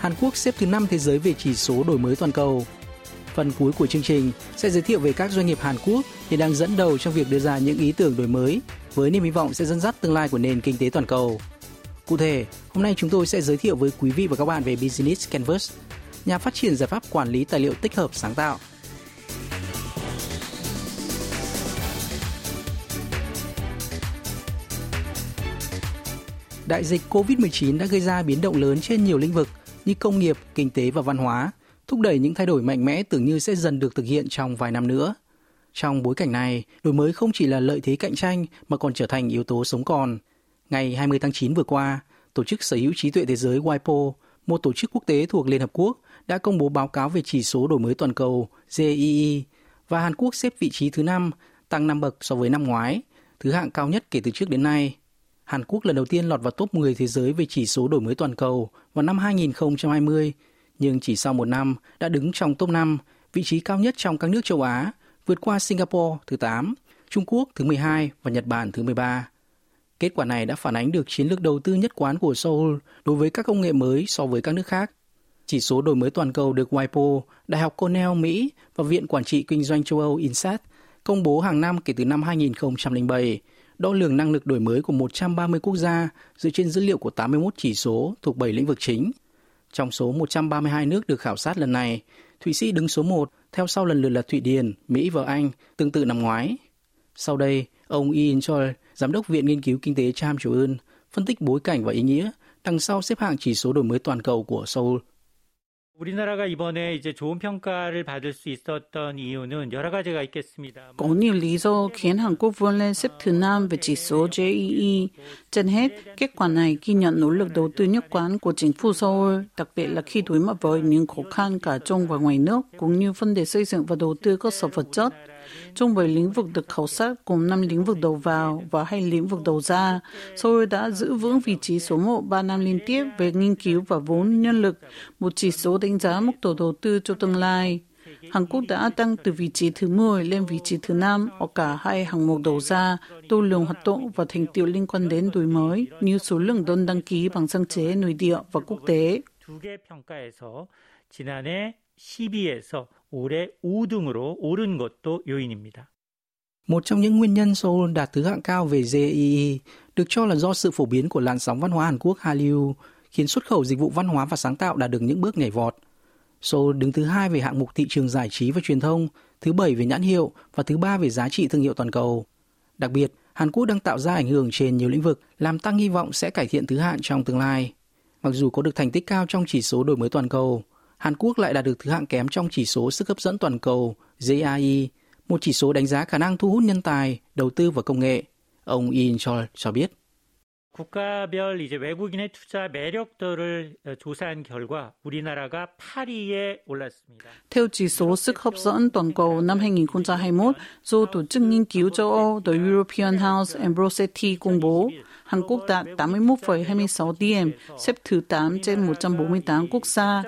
Hàn Quốc xếp thứ 5 thế giới về chỉ số đổi mới toàn cầu. Phần cuối của chương trình sẽ giới thiệu về các doanh nghiệp Hàn Quốc hiện đang dẫn đầu trong việc đưa ra những ý tưởng đổi mới với niềm hy vọng sẽ dẫn dắt tương lai của nền kinh tế toàn cầu. Cụ thể, hôm nay chúng tôi sẽ giới thiệu với quý vị và các bạn về Business Canvas, nhà phát triển giải pháp quản lý tài liệu tích hợp sáng tạo. Đại dịch COVID-19 đã gây ra biến động lớn trên nhiều lĩnh vực như công nghiệp, kinh tế và văn hóa, thúc đẩy những thay đổi mạnh mẽ tưởng như sẽ dần được thực hiện trong vài năm nữa. Trong bối cảnh này, đổi mới không chỉ là lợi thế cạnh tranh mà còn trở thành yếu tố sống còn. Ngày 20 tháng 9 vừa qua, Tổ chức Sở hữu trí tuệ thế giới WIPO, một tổ chức quốc tế thuộc Liên Hợp Quốc, đã công bố báo cáo về chỉ số đổi mới toàn cầu GII và Hàn Quốc xếp vị trí thứ 5, tăng 5 bậc so với năm ngoái, thứ hạng cao nhất kể từ trước đến nay. Hàn Quốc lần đầu tiên lọt vào top 10 thế giới về chỉ số đổi mới toàn cầu vào năm 2020, nhưng chỉ sau một năm đã đứng trong top 5, vị trí cao nhất trong các nước châu Á, vượt qua Singapore thứ 8, Trung Quốc thứ 12 và Nhật Bản thứ 13. Kết quả này đã phản ánh được chiến lược đầu tư nhất quán của Seoul đối với các công nghệ mới so với các nước khác. Chỉ số đổi mới toàn cầu được WIPO, Đại học Cornell Mỹ và Viện Quản trị Kinh doanh châu Âu INSET công bố hàng năm kể từ năm 2007 đo lường năng lực đổi mới của 130 quốc gia dựa trên dữ liệu của 81 chỉ số thuộc 7 lĩnh vực chính. Trong số 132 nước được khảo sát lần này, Thụy Sĩ đứng số 1, theo sau lần lượt là Thụy Điển, Mỹ và Anh, tương tự năm ngoái. Sau đây, ông Ian Choi, Giám đốc Viện Nghiên cứu Kinh tế Cham Triều Ưn, phân tích bối cảnh và ý nghĩa đằng sau xếp hạng chỉ số đổi mới toàn cầu của Seoul. Có nhiều lý do khiến Hàn Quốc vươn lên xếp thứ 5 về chỉ số GEE. Trên hết, kết quả này ghi nhận nỗ lực đầu tư nhất quán của chính phủ Seoul, đặc biệt là khi đối mặt với những khó khăn cả trong và ngoài nước, cũng như vấn đề xây dựng và đầu tư cơ sở vật chất Trong 7 lĩnh vực được khảo sát cùng 5 lĩnh vực đầu vào và hai lĩnh vực đầu ra, Seoul đã giữ vững vị trí số 1 3 năm liên tiếp về nghiên cứu và vốn nhân lực, một chỉ số đánh giá mức độ đầu tư cho tương lai. Hàn Quốc đã tăng từ vị trí thứ 10 lên vị trí thứ 5 ở cả hai hạng mục đầu ra, tô lượng hoạt động và thành tiệu liên quan đến đổi mới như số lượng đơn đăng ký bằng sáng chế nội địa và quốc tế. 두개 평가에서 지난해 12에서 올해 5등으로 오른 것도 요인입니다. Một trong những nguyên nhân Seoul đạt thứ hạng cao về GEE được cho là do sự phổ biến của làn sóng văn hóa Hàn Quốc Hallyu, khiến xuất khẩu dịch vụ văn hóa và sáng tạo đạt được những bước nhảy vọt. Seoul đứng thứ hai về hạng mục thị trường giải trí và truyền thông, thứ bảy về nhãn hiệu và thứ ba về giá trị thương hiệu toàn cầu. Đặc biệt, Hàn Quốc đang tạo ra ảnh hưởng trên nhiều lĩnh vực, làm tăng hy vọng sẽ cải thiện thứ hạng trong tương lai. Mặc dù có được thành tích cao trong chỉ số đổi mới toàn cầu, Hàn Quốc lại đạt được thứ hạng kém trong chỉ số sức hấp dẫn toàn cầu JAI, một chỉ số đánh giá khả năng thu hút nhân tài, đầu tư và công nghệ. Ông Ian Chol cho biết. 국가별 이제 외국인의 투자 매력도를 조사한 결과 우리나라가 8위에 올랐습니다. Theo chỉ số sức hấp dẫn toàn cầu năm 2021 do Tổ chức Nghiên cứu châu Âu The European House and Broceti công bố, Hàn Quốc đạt 81,26 điểm, xếp thứ 8 trên 148 quốc gia.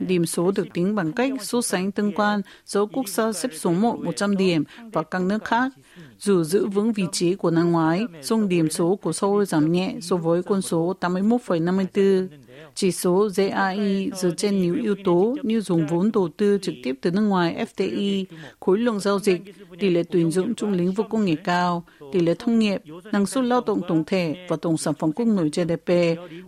Điểm số được tính bằng cách so sánh tương quan giữa quốc gia xếp số 1 100 điểm và các nước khác. Dù giữ vững vị trí của năm ngoái, song điểm số của Seoul giảm nhẹ so với con số 81,54. Chỉ số GAI dựa trên nhiều yếu tố như dùng vốn đầu tư trực tiếp từ nước ngoài FDI, khối lượng giao dịch, tỷ lệ tuyển dụng trong lĩnh vực công nghệ cao, tỷ lệ thông nghiệp, năng suất lao động tổng thể và tổng sản phẩm quốc nội GDP,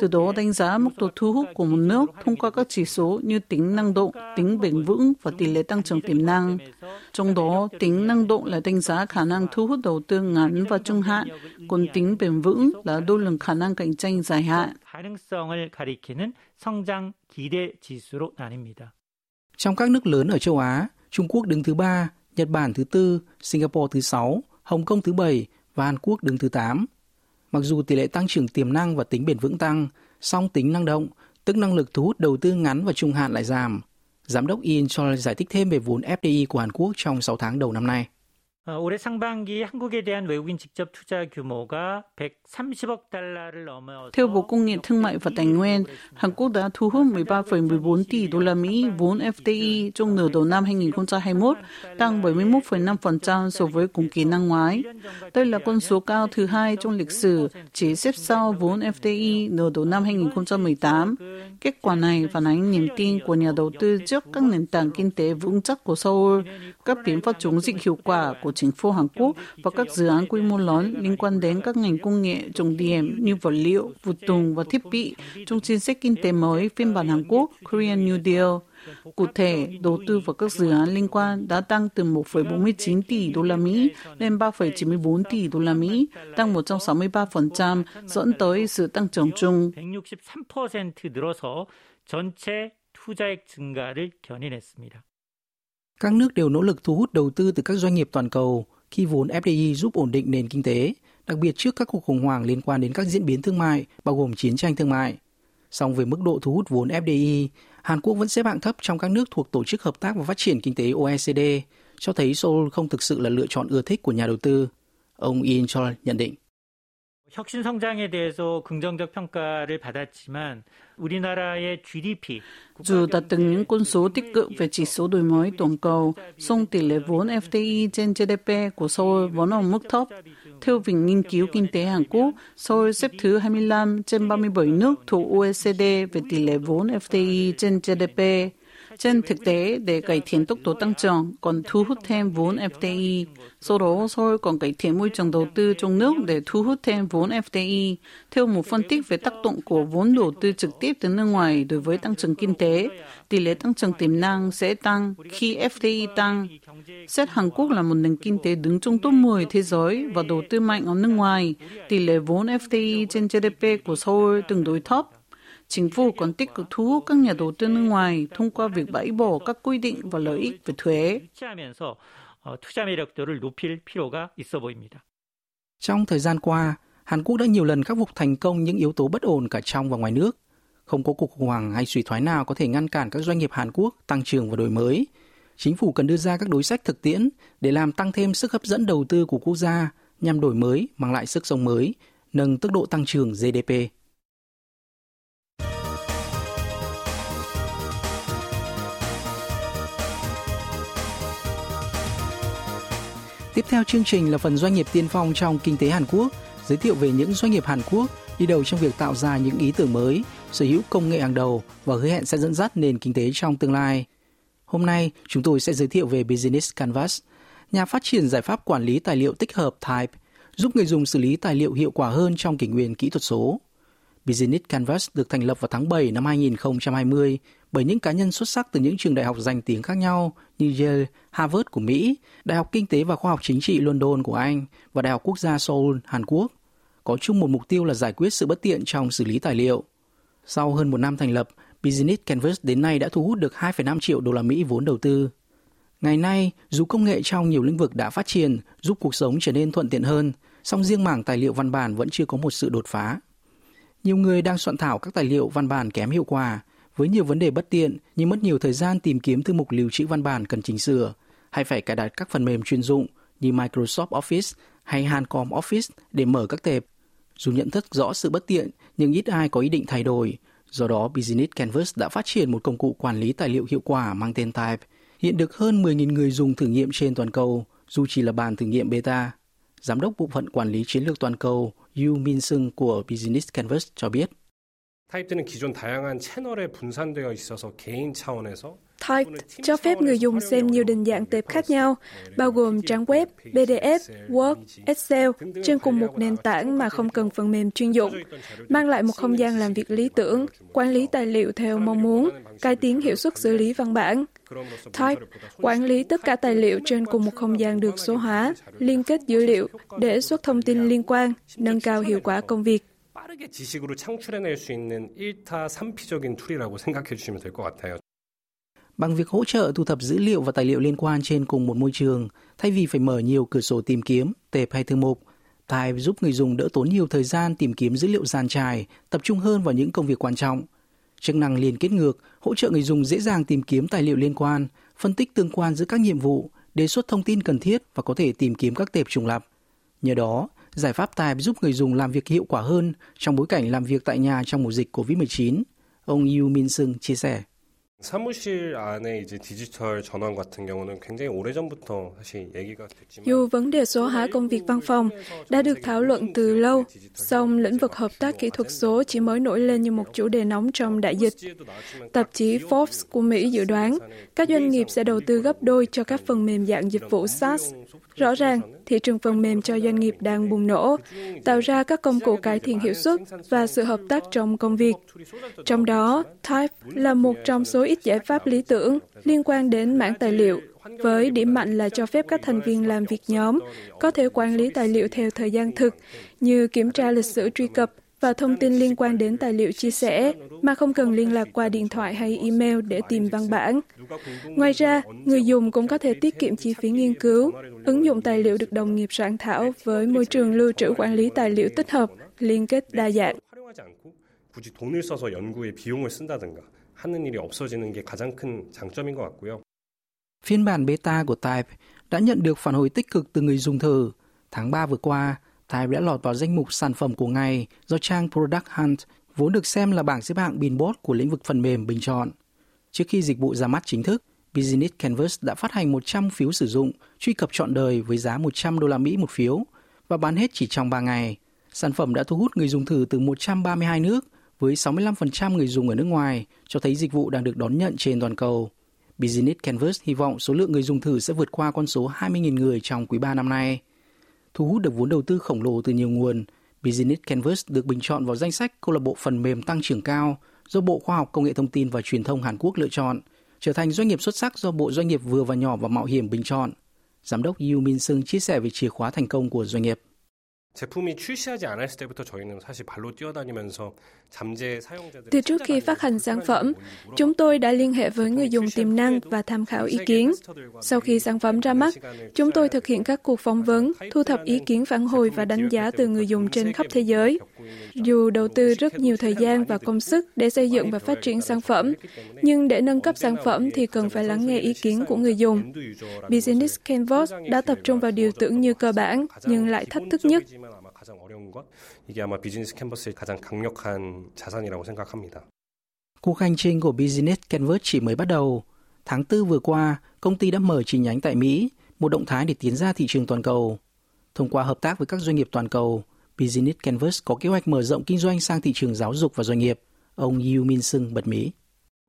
từ đó đánh giá mức độ thu hút của một nước thông qua các chỉ số như tính năng động, tính bền vững và tỷ lệ tăng trưởng tiềm năng. Trong đó, tính năng động là đánh giá khả năng năng thu hút đầu tư ngắn và trung hạn, còn tính bền vững là đo lường khả năng cạnh tranh dài hạn. Trong các nước lớn ở châu Á, Trung Quốc đứng thứ ba, Nhật Bản thứ tư, Singapore thứ sáu, Hồng Kông thứ bảy và Hàn Quốc đứng thứ tám. Mặc dù tỷ lệ tăng trưởng tiềm năng và tính bền vững tăng, song tính năng động, tức năng lực thu hút đầu tư ngắn và trung hạn lại giảm. Giám đốc Ian Choi giải thích thêm về vốn FDI của Hàn Quốc trong 6 tháng đầu năm nay. 올해 상반기 한국에 대한 외국인 직접 투자 규모가 130억 달러를 넘어서 Theo Bộ Công nghiệp Thương mại và Tài nguyên, Hàn Quốc đã thu hút 13,14 tỷ đô la Mỹ vốn FDI trong nửa đầu năm 2021, tăng 71,5% so với cùng kỳ năm ngoái. Đây là con số cao thứ hai trong lịch sử, chỉ xếp sau vốn FDI nửa đầu năm 2018. Kết quả này phản ánh niềm tin của nhà đầu tư trước các nền tảng kinh tế vững chắc của Seoul, các biện pháp chống dịch hiệu quả của chính phủ Hàn Quốc và các dự án quy mô lớn liên quan đến các ngành công nghệ trọng điểm như vật liệu, phụ tùng và thiết bị trong chính sách kinh tế mới phiên bản Hàn Quốc Korean New Deal. Cụ thể, đầu tư vào các dự án liên quan đã tăng từ 1,49 tỷ đô la Mỹ lên 3,94 tỷ đô la Mỹ, tăng 163%, dẫn tới sự tăng trưởng chung. 163% 늘어서 전체 투자액 증가를 견인했습니다. Các nước đều nỗ lực thu hút đầu tư từ các doanh nghiệp toàn cầu khi vốn FDI giúp ổn định nền kinh tế, đặc biệt trước các cuộc khủng hoảng liên quan đến các diễn biến thương mại, bao gồm chiến tranh thương mại. Song về mức độ thu hút vốn FDI, Hàn Quốc vẫn xếp hạng thấp trong các nước thuộc Tổ chức Hợp tác và Phát triển Kinh tế OECD, cho thấy Seoul không thực sự là lựa chọn ưa thích của nhà đầu tư. Ông Ian Chol nhận định. 혁신 성장에 대해서 긍정적 평가를 받았지만 우리나라의 GDP Dù đạt được những con số tích cực về chỉ số đổi mới toàn cầu, song tỷ lệ vốn FDI trên GDP của Seoul vẫn ở mức thấp. Theo Viện Nghiên cứu Kinh tế Hàn Quốc, Seoul xếp thứ 25 trên 37 nước thuộc OECD về tỷ lệ vốn FDI trên GDP. Trên thực tế, để cải thiện tốc độ tăng trưởng, còn thu hút thêm vốn FDI. Sau đó, Seoul còn cải thiện môi trường đầu tư trong nước để thu hút thêm vốn FDI. Theo một phân tích về tác động của vốn đầu tư trực tiếp từ nước ngoài đối với tăng trưởng kinh tế, tỷ lệ tăng trưởng tiềm năng sẽ tăng khi FDI tăng. Xét Hàn Quốc là một nền kinh tế đứng trong top 10 thế giới và đầu tư mạnh ở nước ngoài, tỷ lệ vốn FDI trên GDP của Seoul tương đối thấp chính phủ còn tích cực thu hút các nhà đầu tư nước ngoài thông qua việc bãi bỏ các quy định và lợi ích về thuế. Trong thời gian qua, Hàn Quốc đã nhiều lần khắc phục thành công những yếu tố bất ổn cả trong và ngoài nước. Không có cuộc khủng hoảng hay suy thoái nào có thể ngăn cản các doanh nghiệp Hàn Quốc tăng trưởng và đổi mới. Chính phủ cần đưa ra các đối sách thực tiễn để làm tăng thêm sức hấp dẫn đầu tư của quốc gia nhằm đổi mới, mang lại sức sống mới, nâng tốc độ tăng trưởng GDP. Tiếp theo chương trình là phần doanh nghiệp tiên phong trong kinh tế Hàn Quốc, giới thiệu về những doanh nghiệp Hàn Quốc đi đầu trong việc tạo ra những ý tưởng mới, sở hữu công nghệ hàng đầu và hứa hẹn sẽ dẫn dắt nền kinh tế trong tương lai. Hôm nay, chúng tôi sẽ giới thiệu về Business Canvas, nhà phát triển giải pháp quản lý tài liệu tích hợp Type, giúp người dùng xử lý tài liệu hiệu quả hơn trong kỷ nguyên kỹ thuật số. Business Canvas được thành lập vào tháng 7 năm 2020 bởi những cá nhân xuất sắc từ những trường đại học danh tiếng khác nhau như Yale, Harvard của Mỹ, Đại học Kinh tế và Khoa học Chính trị London của Anh và Đại học Quốc gia Seoul, Hàn Quốc, có chung một mục tiêu là giải quyết sự bất tiện trong xử lý tài liệu. Sau hơn một năm thành lập, Business Canvas đến nay đã thu hút được 2,5 triệu đô la Mỹ vốn đầu tư. Ngày nay, dù công nghệ trong nhiều lĩnh vực đã phát triển, giúp cuộc sống trở nên thuận tiện hơn, song riêng mảng tài liệu văn bản vẫn chưa có một sự đột phá. Nhiều người đang soạn thảo các tài liệu văn bản kém hiệu quả, với nhiều vấn đề bất tiện như mất nhiều thời gian tìm kiếm thư mục lưu trữ văn bản cần chỉnh sửa, hay phải cài đặt các phần mềm chuyên dụng như Microsoft Office hay Hancom Office để mở các tệp. Dù nhận thức rõ sự bất tiện, nhưng ít ai có ý định thay đổi. Do đó, Business Canvas đã phát triển một công cụ quản lý tài liệu hiệu quả mang tên Type, hiện được hơn 10.000 người dùng thử nghiệm trên toàn cầu, dù chỉ là bàn thử nghiệm beta. Giám đốc bộ phận quản lý chiến lược toàn cầu Yu Min Sung của Business Canvas cho biết. 타입들은 기존 다양한 채널에 분산되어 있어서 개인 차원에서 Type cho phép người dùng xem nhiều định dạng tệp khác nhau, bao gồm trang web, PDF, Word, Excel trên cùng một nền tảng mà không cần phần mềm chuyên dụng, mang lại một không gian làm việc lý tưởng, quản lý tài liệu theo mong muốn, cải tiến hiệu suất xử lý văn bản. Type quản lý tất cả tài liệu trên cùng một không gian được số hóa, liên kết dữ liệu để xuất thông tin liên quan, nâng cao hiệu quả công việc. 빠르게 지식으로 창출해낼 수 있는 1타 3피적인 툴이라고 생각해 주시면 될 것 같아요. Bằng việc hỗ trợ thu thập dữ liệu và tài liệu liên quan trên cùng một môi trường, thay vì phải mở nhiều cửa sổ tìm kiếm, tệp hay thư mục, Type giúp người dùng đỡ tốn nhiều thời gian tìm kiếm dữ liệu dàn trải, tập trung hơn vào những công việc quan trọng. chức năng liên kết ngược, hỗ trợ người dùng dễ dàng tìm kiếm tài liệu liên quan, phân tích tương quan giữa các nhiệm vụ, đề xuất thông tin cần thiết và có thể tìm kiếm các tệp trùng lặp. Nhờ đó, giải pháp Type giúp người dùng làm việc hiệu quả hơn trong bối cảnh làm việc tại nhà trong mùa dịch COVID-19. Ông Yu Min Sung chia sẻ. 사무실 안에 이제 디지털 전환 같은 경우는 굉장히 오래전부터 사실 얘기가 됐지만 Dù vấn đề số hóa công việc văn phòng đã được thảo luận từ lâu, song lĩnh vực hợp tác kỹ thuật số chỉ mới nổi lên như một chủ đề nóng trong đại dịch. Tạp chí Forbes của Mỹ dự đoán các doanh nghiệp sẽ đầu tư gấp đôi cho các phần mềm dạng dịch vụ SaaS. Rõ ràng, thị trường phần mềm cho doanh nghiệp đang bùng nổ, tạo ra các công cụ cải thiện hiệu suất và sự hợp tác trong công việc. Trong đó, Type là một trong số ít giải pháp lý tưởng liên quan đến mảng tài liệu, với điểm mạnh là cho phép các thành viên làm việc nhóm có thể quản lý tài liệu theo thời gian thực, như kiểm tra lịch sử truy cập và thông tin liên quan đến tài liệu chia sẻ mà không cần liên lạc qua điện thoại hay email để tìm văn bản. Ngoài ra, người dùng cũng có thể tiết kiệm chi phí nghiên cứu, ứng dụng tài liệu được đồng nghiệp soạn thảo với môi trường lưu trữ quản lý tài liệu tích hợp, liên kết đa dạng. 활용하지 않고 굳이 돈을 써서 연구에 비용을 쓴다든가 하는 일이 없어지는 게 가장 큰 장점인 것 같고요. Phiên bản beta của Type đã nhận được phản hồi tích cực từ người dùng thử. Tháng 3 vừa qua, Type đã lọt vào danh mục sản phẩm của ngày do trang Product Hunt, vốn được xem là bảng xếp hạng Billboard của lĩnh vực phần mềm bình chọn. Trước khi dịch vụ ra mắt chính thức, Business Canvas đã phát hành 100 phiếu sử dụng, truy cập trọn đời với giá 100 đô la Mỹ một phiếu và bán hết chỉ trong 3 ngày. Sản phẩm đã thu hút người dùng thử từ 132 nước với 65% người dùng ở nước ngoài, cho thấy dịch vụ đang được đón nhận trên toàn cầu. Business Canvas hy vọng số lượng người dùng thử sẽ vượt qua con số 20.000 người trong quý 3 năm nay. Thu hút được vốn đầu tư khổng lồ từ nhiều nguồn, Business Canvas được bình chọn vào danh sách câu lạc bộ phần mềm tăng trưởng cao do Bộ Khoa học Công nghệ Thông tin và Truyền thông Hàn Quốc lựa chọn, trở thành doanh nghiệp xuất sắc do Bộ Doanh nghiệp vừa và nhỏ và mạo hiểm bình chọn. Giám đốc Yu Min Sung chia sẻ về chìa khóa thành công của doanh nghiệp. 제품이 출시하지 않았을 때부터 저희는 사실 발로 뛰어다니면서 잠재 사용자들 từ trước khi phát hành sản phẩm, chúng tôi đã liên hệ với người dùng tiềm năng và tham khảo ý kiến. Sau khi sản phẩm ra mắt, chúng tôi thực hiện các cuộc phỏng vấn, thu thập ý kiến phản hồi và đánh giá từ người dùng trên khắp thế giới. Dù đầu tư rất nhiều thời gian và công sức để xây dựng và phát triển sản phẩm, nhưng để nâng cấp sản phẩm thì cần phải lắng nghe ý kiến của người dùng. Business Canvas đã tập trung vào điều tưởng như cơ bản, nhưng lại thách thức nhất. 아마 가장 어려운 것 이게 아마 비즈니스 캔버스의 가장 강력한 자산이라고 생각합니다. Cuộc hành trình của Business Canvas chỉ mới bắt đầu. Tháng 4 vừa qua, công ty đã mở chi nhánh tại Mỹ, một động thái để tiến ra thị trường toàn cầu. Thông qua hợp tác với các doanh nghiệp toàn cầu, Business Canvas có kế hoạch mở rộng kinh doanh sang thị trường giáo dục và doanh nghiệp. Ông Yu Min Sung bật mí.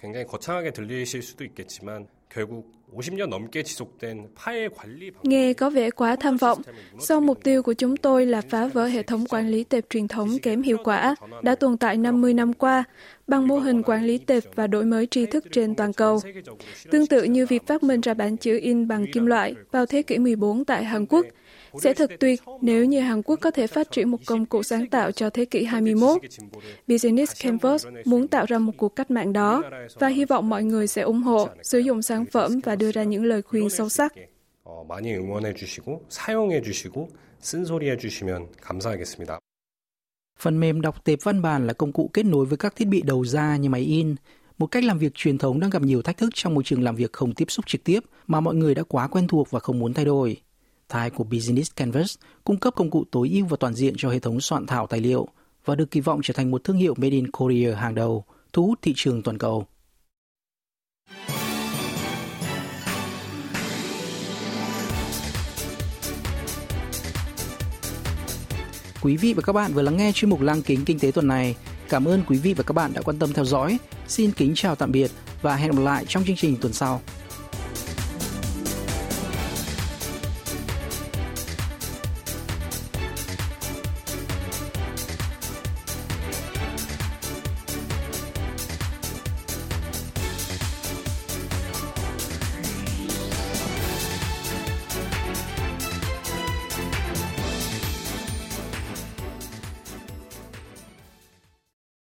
굉장히 거창하게 들리실 수도 있겠지만 Nghe có vẻ quá tham vọng, Sau mục tiêu của chúng tôi là phá vỡ hệ thống quản lý tệp truyền thống kém hiệu quả đã tồn tại 50 năm qua bằng mô hình quản lý tệp và đổi mới tri thức trên toàn cầu. Tương tự như việc phát minh ra bản chữ in bằng kim loại vào thế kỷ 14 tại Hàn Quốc – sẽ thật tuyệt nếu như Hàn Quốc có thể phát triển một công cụ sáng tạo cho thế kỷ 21. Business Canvas muốn tạo ra một cuộc cách mạng đó và hy vọng mọi người sẽ ủng hộ, sử dụng sản phẩm và đưa ra những lời khuyên sâu sắc. 어, 많이 응원해 주시고 사용해 주시고 쓴소리 해 주시면 감사하겠습니다. Phần mềm đọc tệp văn bản là công cụ kết nối với các thiết bị đầu ra như máy in, một cách làm việc truyền thống đang gặp nhiều thách thức trong môi trường làm việc không tiếp xúc trực tiếp mà mọi người đã quá quen thuộc và không muốn thay đổi. Style của Business Canvas cung cấp công cụ tối ưu và toàn diện cho hệ thống soạn thảo tài liệu và được kỳ vọng trở thành một thương hiệu Made in Korea hàng đầu, thu hút thị trường toàn cầu. Quý vị và các bạn vừa lắng nghe chuyên mục Lăng kính kinh tế tuần này. Cảm ơn quý vị và các bạn đã quan tâm theo dõi. Xin kính chào tạm biệt và hẹn gặp lại trong chương trình tuần sau.